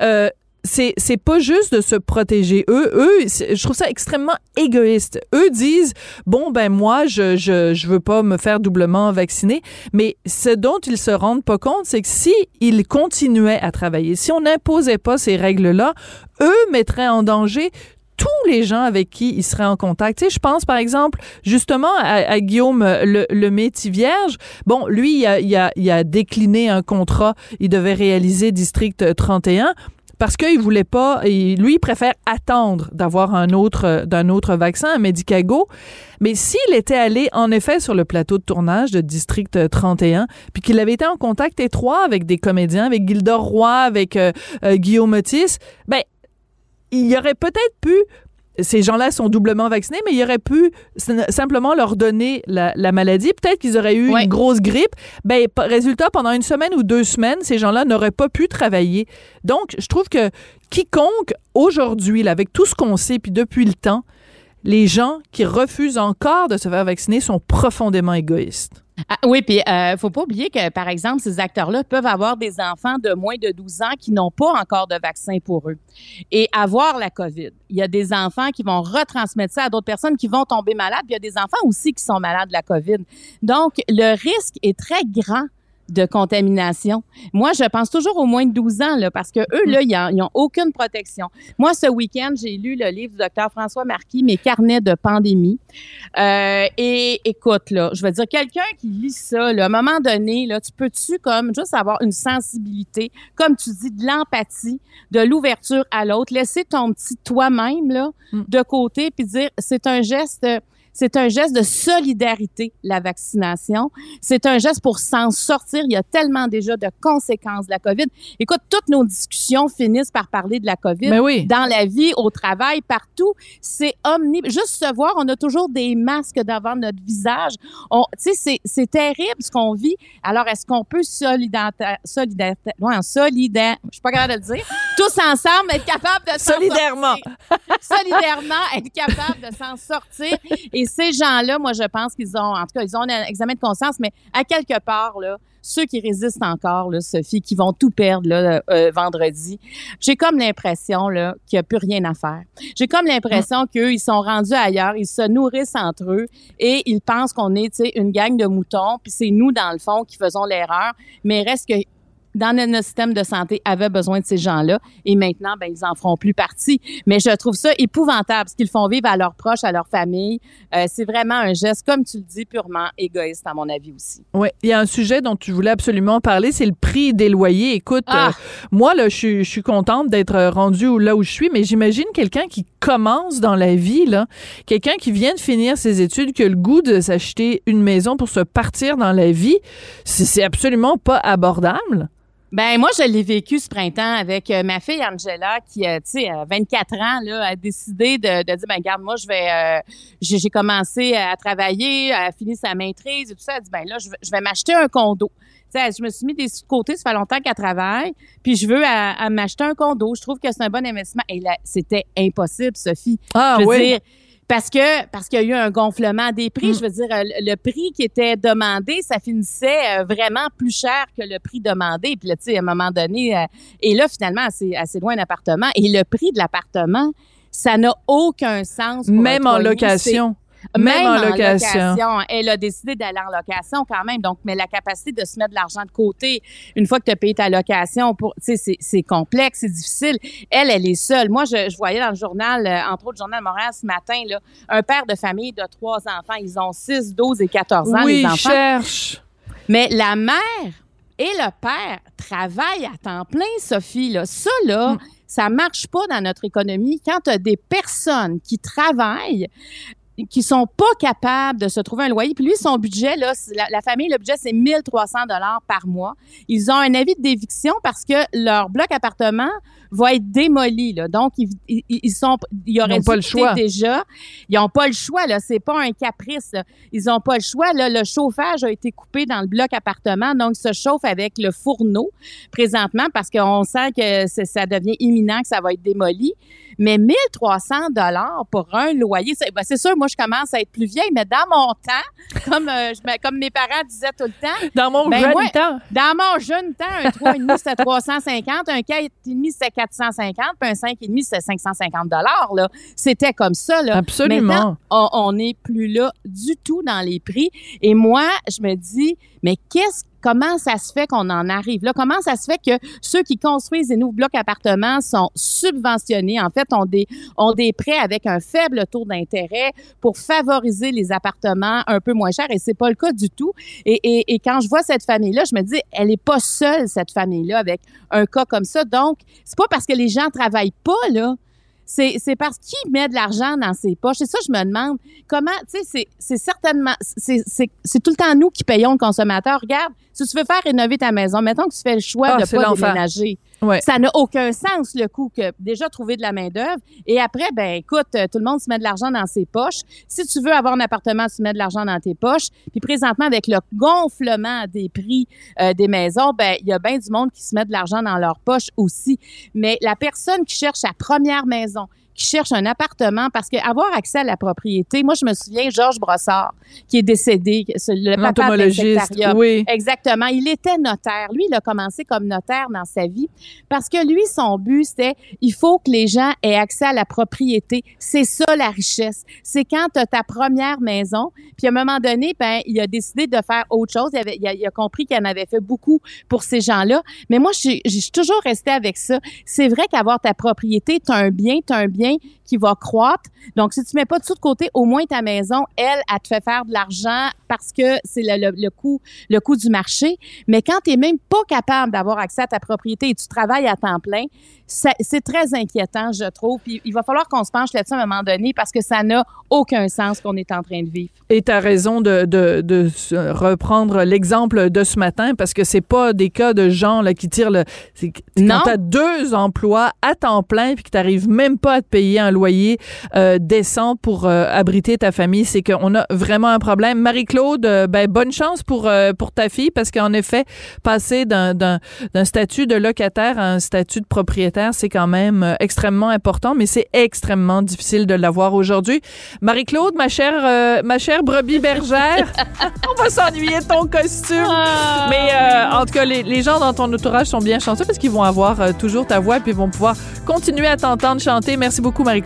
euh, c'est c'est pas juste de se protéger eux eux je trouve ça extrêmement égoïste eux disent bon ben moi je je je veux pas me faire doublement vacciner mais ce dont ils se rendent pas compte c'est que si ils continuaient à travailler si on n'imposait pas ces règles là eux mettraient en danger tous les gens avec qui ils seraient en contact. Tu sais, je pense par exemple justement à, Guillaume le, le Métis-Vierge. Bon, lui, il a, il, a, il a décliné un contrat. Il devait réaliser District 31 parce qu'il voulait pas, lui, préfère attendre d'avoir un autre, d'un autre vaccin, un Medicago. Mais s'il était allé, en effet, sur le plateau de tournage de District 31, puis qu'il avait été en contact étroit avec des comédiens, avec Gildor Roy, avec euh, euh, Guillaume Otis, ben, il aurait peut-être pu ces gens-là sont doublement vaccinés, mais il aurait pu simplement leur donner la, la maladie. Peut-être qu'ils auraient eu Ouais. une grosse grippe. Ben, résultat, pendant une semaine ou deux semaines, ces gens-là n'auraient pas pu travailler. Donc, je trouve que quiconque, aujourd'hui, avec tout ce qu'on sait, puis depuis le temps, les gens qui refusent encore de se faire vacciner sont profondément égoïstes. Ah, oui, puis euh, faut pas oublier que, par exemple, ces acteurs-là peuvent avoir des enfants de moins de 12 ans qui n'ont pas encore de vaccin pour eux et avoir la COVID. Il y a des enfants qui vont retransmettre ça à d'autres personnes qui vont tomber malades, puis il y a des enfants aussi qui sont malades de la COVID. Donc, le risque est très grand de contamination. Moi, je pense toujours au moins de 12 ans, là, parce que eux, là, ils n'ont aucune protection. Moi, ce week-end, j'ai lu le livre du docteur François Marquis, Mes carnets de pandémie. Euh, et écoute, là, je veux dire, quelqu'un qui lit ça, là, à un moment donné, là, tu peux-tu comme juste avoir une sensibilité, comme tu dis, de l'empathie, de l'ouverture à l'autre, laisser ton petit toi-même, là, de côté, puis dire, c'est un geste c'est un geste de solidarité, la vaccination. C'est un geste pour s'en sortir. Il y a tellement déjà de conséquences de la COVID. Écoute, toutes nos discussions finissent par parler de la COVID. Ben oui. Dans la vie, au travail, partout. C'est omni... Juste se voir, on a toujours des masques devant notre visage. Tu sais, c'est, terrible ce qu'on vit. Alors, est-ce qu'on peut solidarité, solidarité, solidaire, je suis pas capable de le dire, tous ensemble être capable de s'en Solidairement. sortir. Solidairement être capable de s'en sortir. Et ces gens-là, moi, je pense qu'ils ont, en tout cas, ils ont un examen de conscience, mais à quelque part, là, ceux qui résistent encore, là, Sophie, qui vont tout perdre là, euh, vendredi, j'ai comme l'impression là qu'il n'y a plus rien à faire. J'ai comme l'impression qu'eux, ils sont rendus ailleurs, ils se nourrissent entre eux et ils pensent qu'on est, une gang de moutons, puis c'est nous, dans le fond, qui faisons l'erreur. Mais reste que dans notre système de santé avait besoin de ces gens-là et maintenant, ben, ils en feront plus partie. Mais je trouve ça épouvantable, ce qu'ils font vivre à leurs proches, à leur famille. Euh, c'est vraiment un geste, comme tu le dis, purement égoïste, à mon avis aussi. Oui, il y a un sujet dont tu voulais absolument parler, c'est le prix des loyers. Écoute, Ah! euh, moi, là, je suis- je suis contente d'être rendue où- là où je suis, mais j'imagine quelqu'un qui commence dans la vie, là, quelqu'un qui vient de finir ses études, qui a le goût de s'acheter une maison pour se partir dans la vie, c'est absolument pas abordable. Ben moi, je l'ai vécu ce printemps avec euh, ma fille Angela qui, euh, tu sais, à 24 ans, là, a décidé de, de dire, ben regarde, moi, je vais, euh, j'ai commencé à travailler, à finir sa maîtrise et tout ça. Elle dit, ben là, je vais, m'acheter un condo. Tu sais, je me suis mis des sous de côté, ça fait longtemps qu'elle travaille, puis je veux à, à m'acheter un condo. Je trouve que c'est un bon investissement. Et là, c'était impossible, Sophie. Ah Je veux oui. dire, parce que parce qu'il y a eu un gonflement des prix. Mm. Je veux dire, euh, le, le prix qui était demandé, ça finissait euh, vraiment plus cher que le prix demandé. Puis là, tu sais, à un moment donné, euh, et là, finalement, assez, assez loin d'appartement. Et le prix de l'appartement, ça n'a aucun sens. pour Même en location. C'est- Même en location. Elle a décidé d'aller en location quand même. Donc, mais la capacité de se mettre de l'argent de côté une fois que tu as payé ta location, pour, tu sais, c'est- complexe, c'est difficile. Elle, elle est seule. Moi, je, je voyais dans le journal, euh, entre autres, le Journal de Montréal ce matin, là, un père de famille de trois enfants. Ils ont 6, 12 et 14 ans, oui, les enfants. cherche. Mais la mère et le père travaillent à temps plein, Sophie. Là. Ça, là, Mm. ça marche pas dans notre économie. Quand tu as des personnes qui travaillent, qui sont pas capables de se trouver un loyer. Puis lui, son budget, là, la, la famille, le budget, c'est 1300 dollars par mois. Ils ont un avis d'éviction parce que leur bloc appartement va être démoli. Là. Donc, ils, ils, ils sont, ils auraient n'ont dû pas le choix. déjà. Ils n'ont pas le choix. Là. C'est pas un caprice. là. Ils n'ont pas le choix. Là. Le chauffage a été coupé dans le bloc appartement. Donc, ils se chauffent avec le fourneau présentement parce qu'on sent que ça devient imminent que ça va être démoli. Mais 1300 dollars pour un loyer, c'est ben, c'est sûr, moi, je commence à être plus vieille, mais dans mon temps, comme, euh, je comme mes parents disaient tout le temps, Dans mon Ben, jeune moi- temps. dans mon jeune temps, un 3,5 c'était 350, un 4,5 c'était 450, puis un 5,5 c'était 550 dollars. C'était comme ça là. Absolument. Maintenant, on- on n'est plus là du tout dans les prix. Et moi, je me dis, mais qu'est-ce Comment ça se fait qu'on en arrive là? Comment ça se fait que ceux qui construisent des nouveaux blocs appartements sont subventionnés, en fait, ont des, des prêts avec un faible taux d'intérêt pour favoriser les appartements un peu moins chers et c'est pas le cas du tout. Et, et, et quand je vois cette famille-là, je me dis, elle est pas seule, cette famille-là, avec un cas comme ça. Donc, c'est pas parce que les gens travaillent pas, là. C'est, parce qu'il met de l'argent dans ses poches. C'est ça, je me demande comment, tu sais, c'est, certainement, c'est, tout le temps nous qui payons le consommateur. Regarde, si tu veux faire rénover ta maison, mettons que tu fais le choix Ah, de c'est pas déménager. Ça n'a aucun sens, le coup, que déjà trouver de la main-d'œuvre. Et après, ben, écoute, euh, tout le monde se met de l'argent dans ses poches. Si tu veux avoir un appartement, tu mets de l'argent dans tes poches. Puis présentement, avec le gonflement des prix euh, des maisons, ben, il y a bien du monde qui se met de l'argent dans leurs poches aussi. Mais la personne qui cherche sa première maison, qui cherchent un appartement parce que avoir accès à la propriété, moi, je me souviens, Georges Brossard, qui est décédé, le papa de oui. Exactement. Il était notaire. Lui, il a commencé comme notaire dans sa vie parce que lui, son but, c'était il faut que les gens aient accès à la propriété. C'est ça la richesse. C'est quand tu as ta première maison. Puis à un moment donné, ben, il a décidé de faire autre chose. Il, avait- il a, il a compris qu'il en avait fait beaucoup pour ces gens-là. Mais moi, je suis- toujours restée avec ça. C'est vrai qu'avoir ta propriété, tu as un bien, tu as un bien bien qui va croître. Donc, si tu mets pas tout de côté, au moins ta maison, elle, elle te fait faire de l'argent parce que c'est le, le, le coût, le coût du marché. Mais quand tu n'es même pas capable d'avoir accès à ta propriété et tu travailles à temps plein, c'est très inquiétant, je trouve. Puis il va falloir qu'on se penche là-dessus à un moment donné parce que ça n'a aucun sens qu'on est en train de vivre. Et tu as raison de, de, de reprendre l'exemple de ce matin parce que c'est pas des cas de gens là, qui tirent le. Quand tu as deux emplois à temps plein puis que tu n'arrives même pas à te payer un loyer euh, décent pour euh, abriter ta famille, c'est qu'on a vraiment un problème. Marie-Claude, euh, ben, bonne chance pour, euh, pour ta fille parce qu'en effet, passer d'un- statut de locataire à un statut de propriétaire, c'est quand même euh, extrêmement important, mais c'est extrêmement difficile de l'avoir aujourd'hui. Marie-Claude, ma chère, euh, ma chère brebis bergère, on va s'ennuyer de ton costume. Mais euh, en tout cas, les, les gens dans ton entourage sont bien chanceux parce qu'ils vont avoir euh, toujours ta voix puis ils vont pouvoir continuer à t'entendre chanter. Merci beaucoup, Marie-Claude.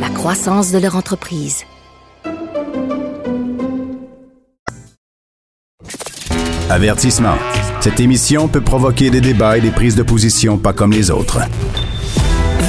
la croissance de leur entreprise. Avertissement. Cette émission peut provoquer des débats et des prises de position pas comme les autres.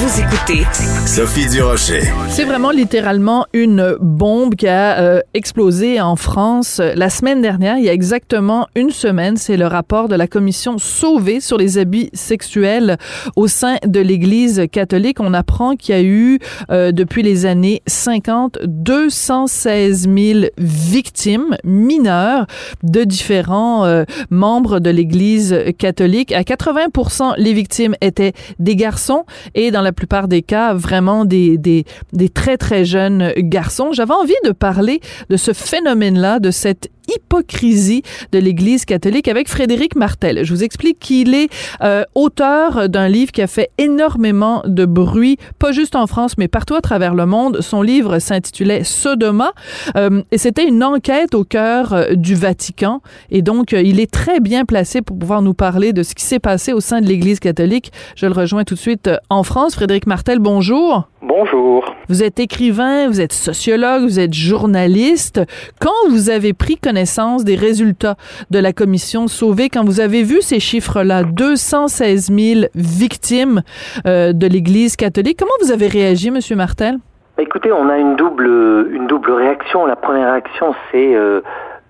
Vous écoutez Sophie Durocher. C'est vraiment littéralement une bombe qui a euh, explosé en France la semaine dernière, il y a exactement une semaine. C'est le rapport de la commission Sauvé sur les abus sexuels au sein de l'Église catholique. On apprend qu'il y a eu, euh, depuis les années 50, 216 000 victimes mineures de différents euh, membres de l'Église catholique. À 80 les victimes étaient des garçons et dans la plupart des cas, vraiment des, des, des très, très jeunes garçons. J'avais envie de parler de ce phénomène-là, de cette hypocrisie de l'Église catholique avec Frédéric Martel. Je vous explique qu'il est euh, auteur d'un livre qui a fait énormément de bruit, pas juste en France, mais partout à travers le monde. Son livre s'intitulait Sodoma euh, et c'était une enquête au cœur euh, du Vatican. Et donc, euh, il est très bien placé pour pouvoir nous parler de ce qui s'est passé au sein de l'Église catholique. Je le rejoins tout de suite en France. Frédéric Martel, bonjour. Bonjour. Vous êtes écrivain, vous êtes sociologue, vous êtes journaliste. Quand vous avez pris connaissance des résultats de la commission Sauvé, quand vous avez vu ces chiffres-là, 216 000 victimes euh, de l'Église catholique, comment vous avez réagi, Monsieur Martel? Bah, Écoutez, on a une double, une double réaction. La première réaction, c'est euh,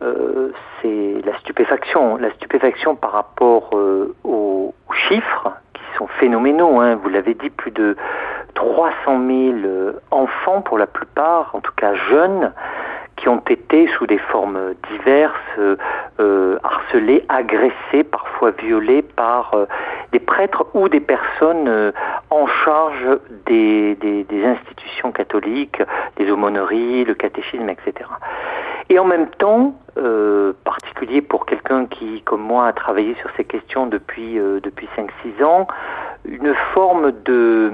euh, la stupéfaction. La stupéfaction par rapport aux, chiffres phénoménaux. Hein. Vous l'avez dit, plus de 300 000 euh, enfants, pour la plupart, en tout cas jeunes, qui ont été sous des formes diverses euh, euh, harcelés, agressés, parfois violés par des prêtres ou des personnes en charge des institutions catholiques, des aumôneries, le catéchisme, etc. Et en même temps, euh, particulier pour quelqu'un qui, comme moi, a travaillé sur ces questions depuis, euh, depuis 5-6 ans, une forme de...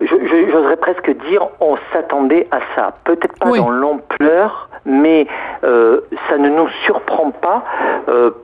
je- J'oserais presque dire, on s'attendait à ça. Peut-être pas Oui. dans l'ampleur, mais euh, ça ne nous surprend pas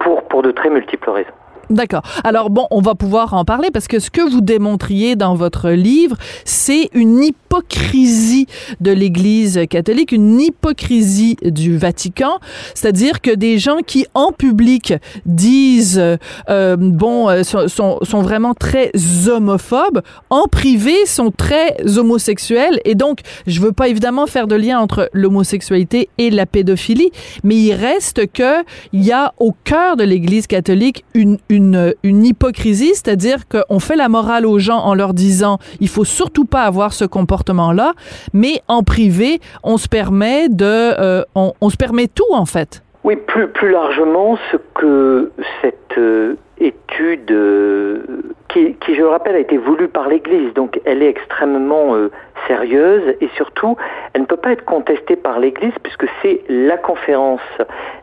pour, pour de très multiples raisons. D'accord. Alors bon, on va pouvoir en parler parce que ce que vous démontriez dans votre livre, c'est une hypocrisie de l'Église catholique, une hypocrisie du Vatican, c'est-à-dire que des gens qui en public disent euh, bon euh, sont, vraiment très homophobes, en privé sont très homosexuels et donc je veux pas évidemment faire de lien entre l'homosexualité et la pédophilie, mais il reste que il y a au cœur de l'Église catholique une une, hypocrisie, c'est-à-dire qu'on fait la morale aux gens en leur disant il faut surtout pas avoir ce comportement-là, mais en privé, on se permet de, euh, on, on, se permet tout en fait. Oui, plus, plus largement, ce que cette euh, étude, euh, qui, qui, je le rappelle, a été voulue par l'Église, donc elle est extrêmement euh, sérieuse et surtout, elle ne peut pas être contestée par l'Église puisque c'est la conférence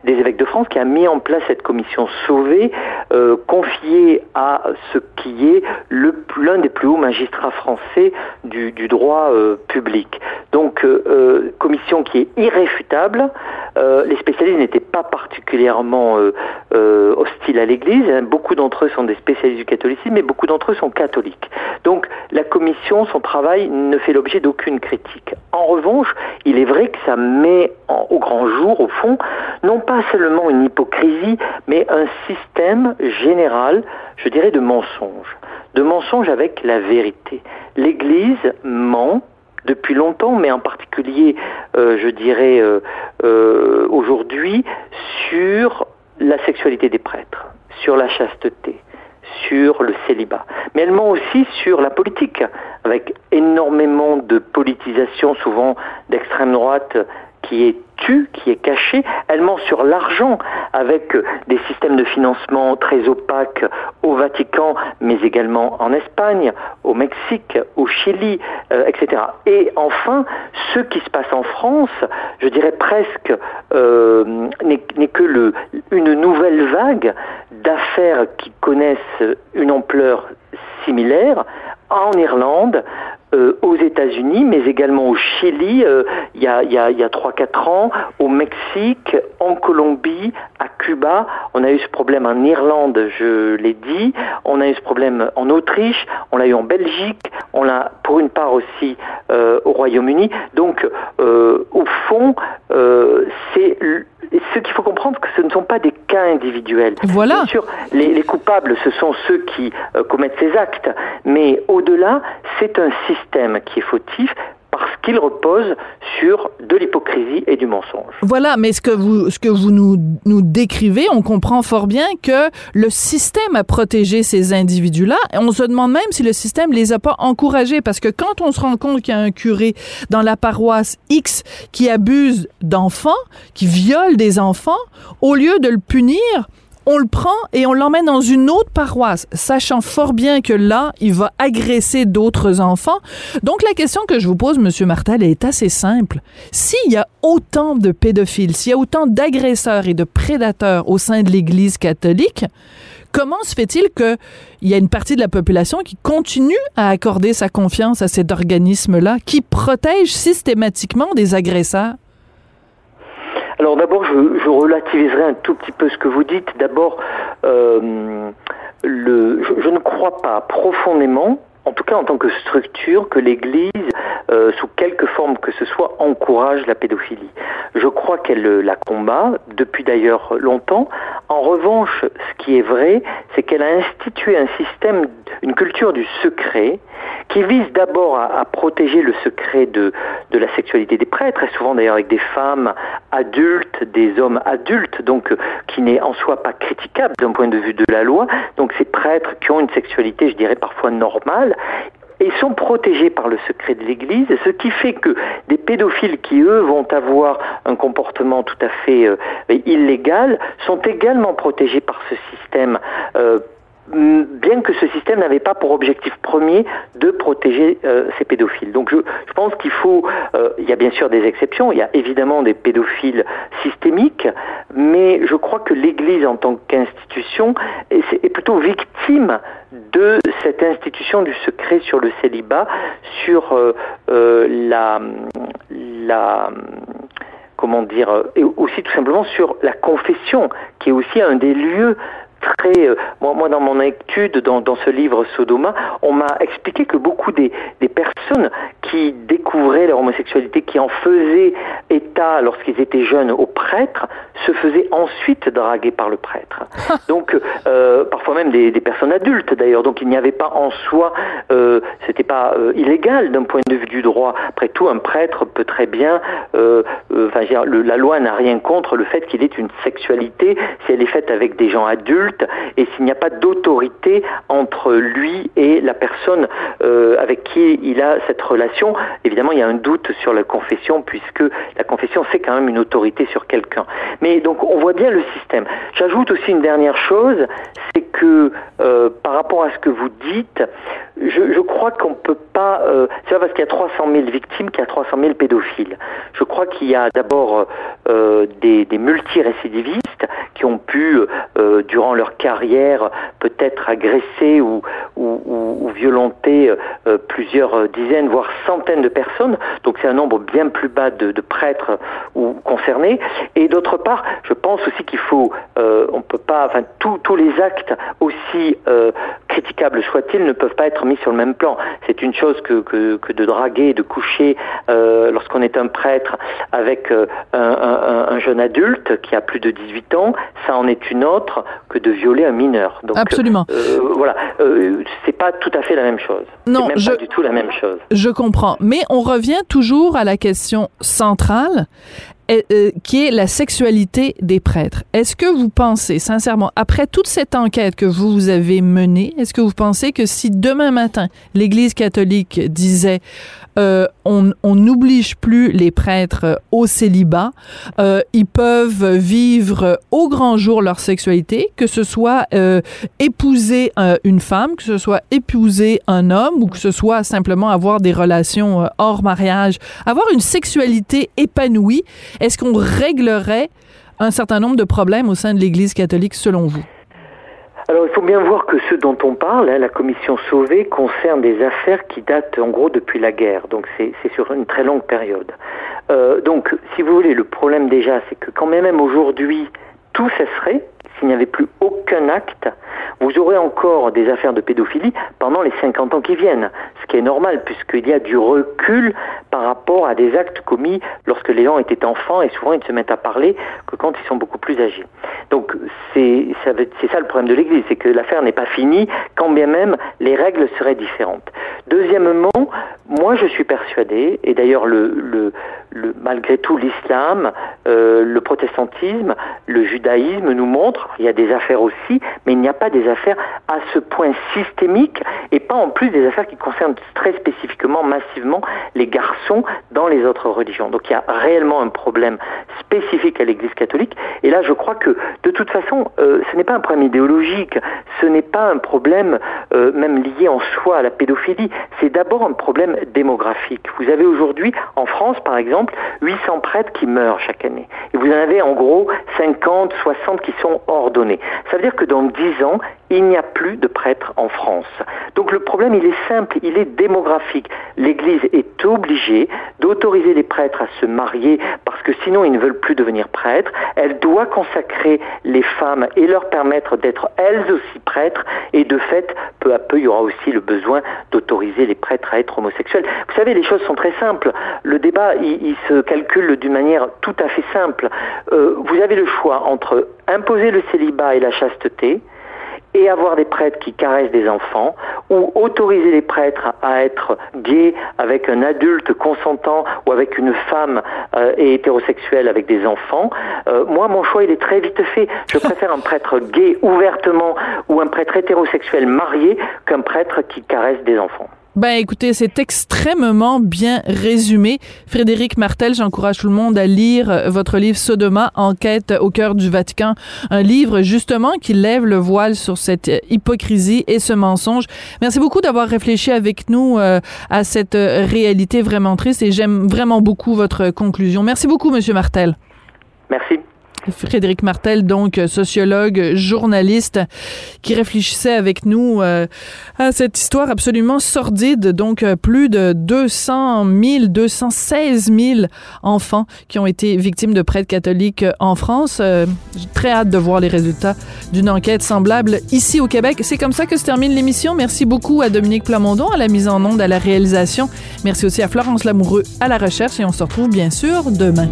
des évêques de France qui a mis en place cette commission sauvée, euh, confiée à ce qui est l'un des plus hauts magistrats français du, du droit euh, public. Donc, euh, commission qui est irréfutable. Les spécialistes n'étaient pas particulièrement hostiles à l'Église. Beaucoup d'entre eux sont des spécialistes du catholicisme, mais beaucoup d'entre eux sont catholiques. Donc, la commission, son travail ne fait l'objet d'aucune critique. En revanche, il est vrai que ça met au grand jour, au fond, non pas seulement une hypocrisie, mais un système général, je dirais, de mensonges. De mensonges avec la vérité. L'Église ment depuis longtemps, mais en particulier, euh, je dirais, euh, euh, aujourd'hui, sur la sexualité des prêtres, sur la chasteté, sur le célibat. Mais elle ment aussi sur la politique, avec énormément de politisation, souvent d'extrême droite, qui est tue, qui est cachée. Elle ment sur l'argent, avec des systèmes de financement très opaques au Vatican, mais également en Espagne, au Mexique, au Chili, euh, etc. Et enfin, ce qui se passe en France, je dirais presque, euh, n'est que une nouvelle vague d'affaires qui connaissent une ampleur similaire en Irlande, euh, aux États-Unis, mais également au Chili, euh, il y a, a 3-4 ans, au Mexique, en Colombie, à Cuba. On a eu ce problème en Irlande, je l'ai dit. On a eu ce problème en Autriche, on l'a eu en Belgique, on l'a pour une part aussi euh, au Royaume-Uni. Donc, euh, au fond, euh, c'est ce qu'il faut comprendre, que ce ne sont pas des cas individuels. Voilà. Bien sûr, les, les coupables, ce sont ceux qui euh, commettent ces actes, mais au-delà, c'est un système qui est fautif qu'il repose sur de l'hypocrisie et du mensonge. Voilà, mais ce que vous, ce que vous nous, nous décrivez, on comprend fort bien que le système a protégé ces individus-là. On se demande même si le système les a pas encouragés, parce que quand on se rend compte qu'il y a un curé dans la paroisse X qui abuse d'enfants, qui viole des enfants, au lieu de le punir, on le prend et on l'emmène dans une autre paroisse, sachant fort bien que là, il va agresser d'autres enfants. Donc la question que je vous pose, Monsieur Martel, est assez simple. S'il y a autant de pédophiles, s'il y a autant d'agresseurs et de prédateurs au sein de l'Église catholique, comment se fait-il qu'il y a une partie de la population qui continue à accorder sa confiance à cet organisme-là, qui protège systématiquement des agresseurs? Alors d'abord, je, relativiserai un tout petit peu ce que vous dites. D'abord, euh, je, ne crois pas profondément, en tout cas en tant que structure, que l'Église, euh, sous quelque forme que ce soit, encourage la pédophilie. Je crois qu'elle la combat, depuis d'ailleurs longtemps. En revanche, ce qui est vrai, c'est qu'elle a institué un système, une culture du secret, qui vise d'abord à, protéger le secret de, de la sexualité des prêtres, très souvent d'ailleurs avec des femmes adultes, des hommes adultes, donc euh, qui n'est en soi pas critiquable d'un point de vue de la loi. Donc ces prêtres qui ont une sexualité, je dirais parfois normale, et sont protégés par le secret de l'Église, ce qui fait que des pédophiles qui, eux, vont avoir un comportement tout à fait euh, illégal, sont également protégés par ce système euh, bien que ce système n'avait pas pour objectif premier de protéger euh, ces pédophiles. Donc je, je pense qu'il faut, euh, il y a bien sûr des exceptions, il y a évidemment des pédophiles systémiques, mais je crois que l'Église en tant qu'institution est, plutôt victime de cette institution du secret sur le célibat, sur euh, la, la comment dire, et aussi tout simplement sur la confession, qui est aussi un des lieux très... Euh, moi, moi, dans mon étude, dans, dans ce livre Sodoma, on m'a expliqué que beaucoup des, des personnes qui découvraient leur homosexualité, qui en faisaient état lorsqu'ils étaient jeunes au prêtre, se faisaient ensuite draguer par le prêtre. Donc, euh, parfois même des, des personnes adultes d'ailleurs. Donc, il n'y avait pas en soi, euh, c'était pas euh, illégal d'un point de vue du droit. Après tout, un prêtre peut très bien, enfin, le- la loi n'a rien contre le fait qu'il ait une sexualité si elle est faite avec des gens adultes et s'il n'y a pas d'autorité entre lui et la personne euh, avec qui il a cette relation. Évidemment, il y a un doute sur la confession puisque la confession c'est quand même une autorité sur quelqu'un. Mais donc on voit bien le système. J'ajoute aussi une dernière chose, c'est que euh, par rapport à ce que vous dites, je, crois qu'on peut pas. Euh, c'est pas parce qu'il y a 300 000 victimes qu'il y a 300 000 pédophiles. Je crois qu'il y a d'abord des, des multirécidivistes qui ont pu, durant leur carrière, peut-être agresser ou, ou, violenter euh, plusieurs euh, dizaines, voire centaines de personnes. Donc c'est un nombre bien plus bas de, prêtres ou concernés. Et d'autre part, je pense aussi qu'il faut, euh, on peut pas, enfin tous les actes aussi euh, critiquables soient-ils ne peuvent pas être mis sur le même plan. C'est une chose que, que, que de draguer, de coucher euh, lorsqu'on est un prêtre avec euh, un, un- un jeune adulte qui a plus de 18 ans, ça en est une autre que de violer un mineur. Donc, Absolument. euh, voilà, euh, c'est pas tout à fait la même chose. Non, même je- pas du tout la même chose. Je comprends. Mais on revient toujours à la question centrale, qui est la sexualité des prêtres. Est-ce que vous pensez, sincèrement, après toute cette enquête que vous avez menée, est-ce que vous pensez que si demain matin, l'Église catholique disait euh, on n'oblige plus les prêtres au célibat, euh, ils peuvent vivre au grand jour leur sexualité, que ce soit euh, épouser euh, une femme, que ce soit épouser un homme ou que ce soit simplement avoir des relations euh, hors mariage, avoir une sexualité épanouie, est-ce qu'on réglerait un certain nombre de problèmes au sein de l'Église catholique selon vous? Alors, il faut bien voir que ce dont on parle, hein, la commission Sauvé, concerne des affaires qui datent en gros depuis la guerre. Donc, c'est sur une très longue période. Euh, donc, si vous voulez, le problème déjà, c'est que quand même aujourd'hui, tout cesserait s'il n'y avait plus aucun acte. Vous aurez encore des affaires de pédophilie pendant les 50 ans qui viennent, ce qui est normal puisqu'il y a du recul par rapport à des actes commis lorsque les gens étaient enfants et souvent ils se mettent à parler que quand ils sont beaucoup plus âgés. Donc c'est ça, le problème de l'Église, c'est que l'affaire n'est pas finie, quand bien même les règles seraient différentes. Deuxièmement, moi je suis persuadé, et d'ailleurs le, le, malgré tout l'islam, euh, le protestantisme, le judaïsme nous montrent, il y a des affaires aussi, mais il n'y a pas des affaires à ce point systémiques et pas en plus des affaires qui concernent très spécifiquement, massivement les garçons dans les autres religions. Donc il y a réellement un problème spécifique à l'Église catholique. Et là, je crois que de toute façon, euh, ce n'est pas un problème idéologique, ce n'est pas un problème euh, même lié en soi à la pédophilie, c'est d'abord un problème démographique. Vous avez aujourd'hui en France, par exemple, 800 prêtres qui meurent chaque année. Et vous en avez en gros 50, 60 qui sont ordonnés. Ça veut dire que dans 10 ans, il n'y a plus de prêtres en France. Donc le problème, il est simple, il est démographique. L'Église est obligée d'autoriser les prêtres à se marier parce que sinon ils ne veulent plus devenir prêtres. Elle doit consacrer les femmes et leur permettre d'être elles aussi prêtres et de fait, peu à peu, il y aura aussi le besoin d'autoriser les prêtres à être homosexuels. Vous savez, les choses sont très simples. Le débat, il, se calcule d'une manière tout à fait simple. Euh, vous avez le choix entre imposer le célibat et la chasteté, et avoir des prêtres qui caressent des enfants, ou autoriser les prêtres à être gays avec un adulte consentant ou avec une femme euh, et hétérosexuelle avec des enfants, euh, moi mon choix il est très vite fait. Je préfère un prêtre gay ouvertement ou un prêtre hétérosexuel marié qu'un prêtre qui caresse des enfants. Ben écoutez, c'est extrêmement bien résumé. Frédéric Martel, j'encourage tout le monde à lire euh, votre livre Sodoma, Enquête au cœur du Vatican, un livre justement qui lève le voile sur cette euh, hypocrisie et ce mensonge. Merci beaucoup d'avoir réfléchi avec nous euh, à cette réalité vraiment triste et j'aime vraiment beaucoup votre conclusion. Merci beaucoup, Monsieur Martel. Merci. Frédéric Martel, donc sociologue, journaliste, qui réfléchissait avec nous euh, à cette histoire absolument sordide. Donc, euh, plus de 200 000, 216 000 enfants qui ont été victimes de prêtres catholiques en France. Euh, J'ai très hâte de voir les résultats d'une enquête semblable ici au Québec. C'est comme ça que se termine l'émission. Merci beaucoup à Dominique Plamondon à la mise en onde, à la réalisation. Merci aussi à Florence Lamoureux à la recherche et on se retrouve bien sûr demain.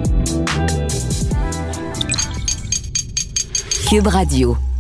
Cube Radio.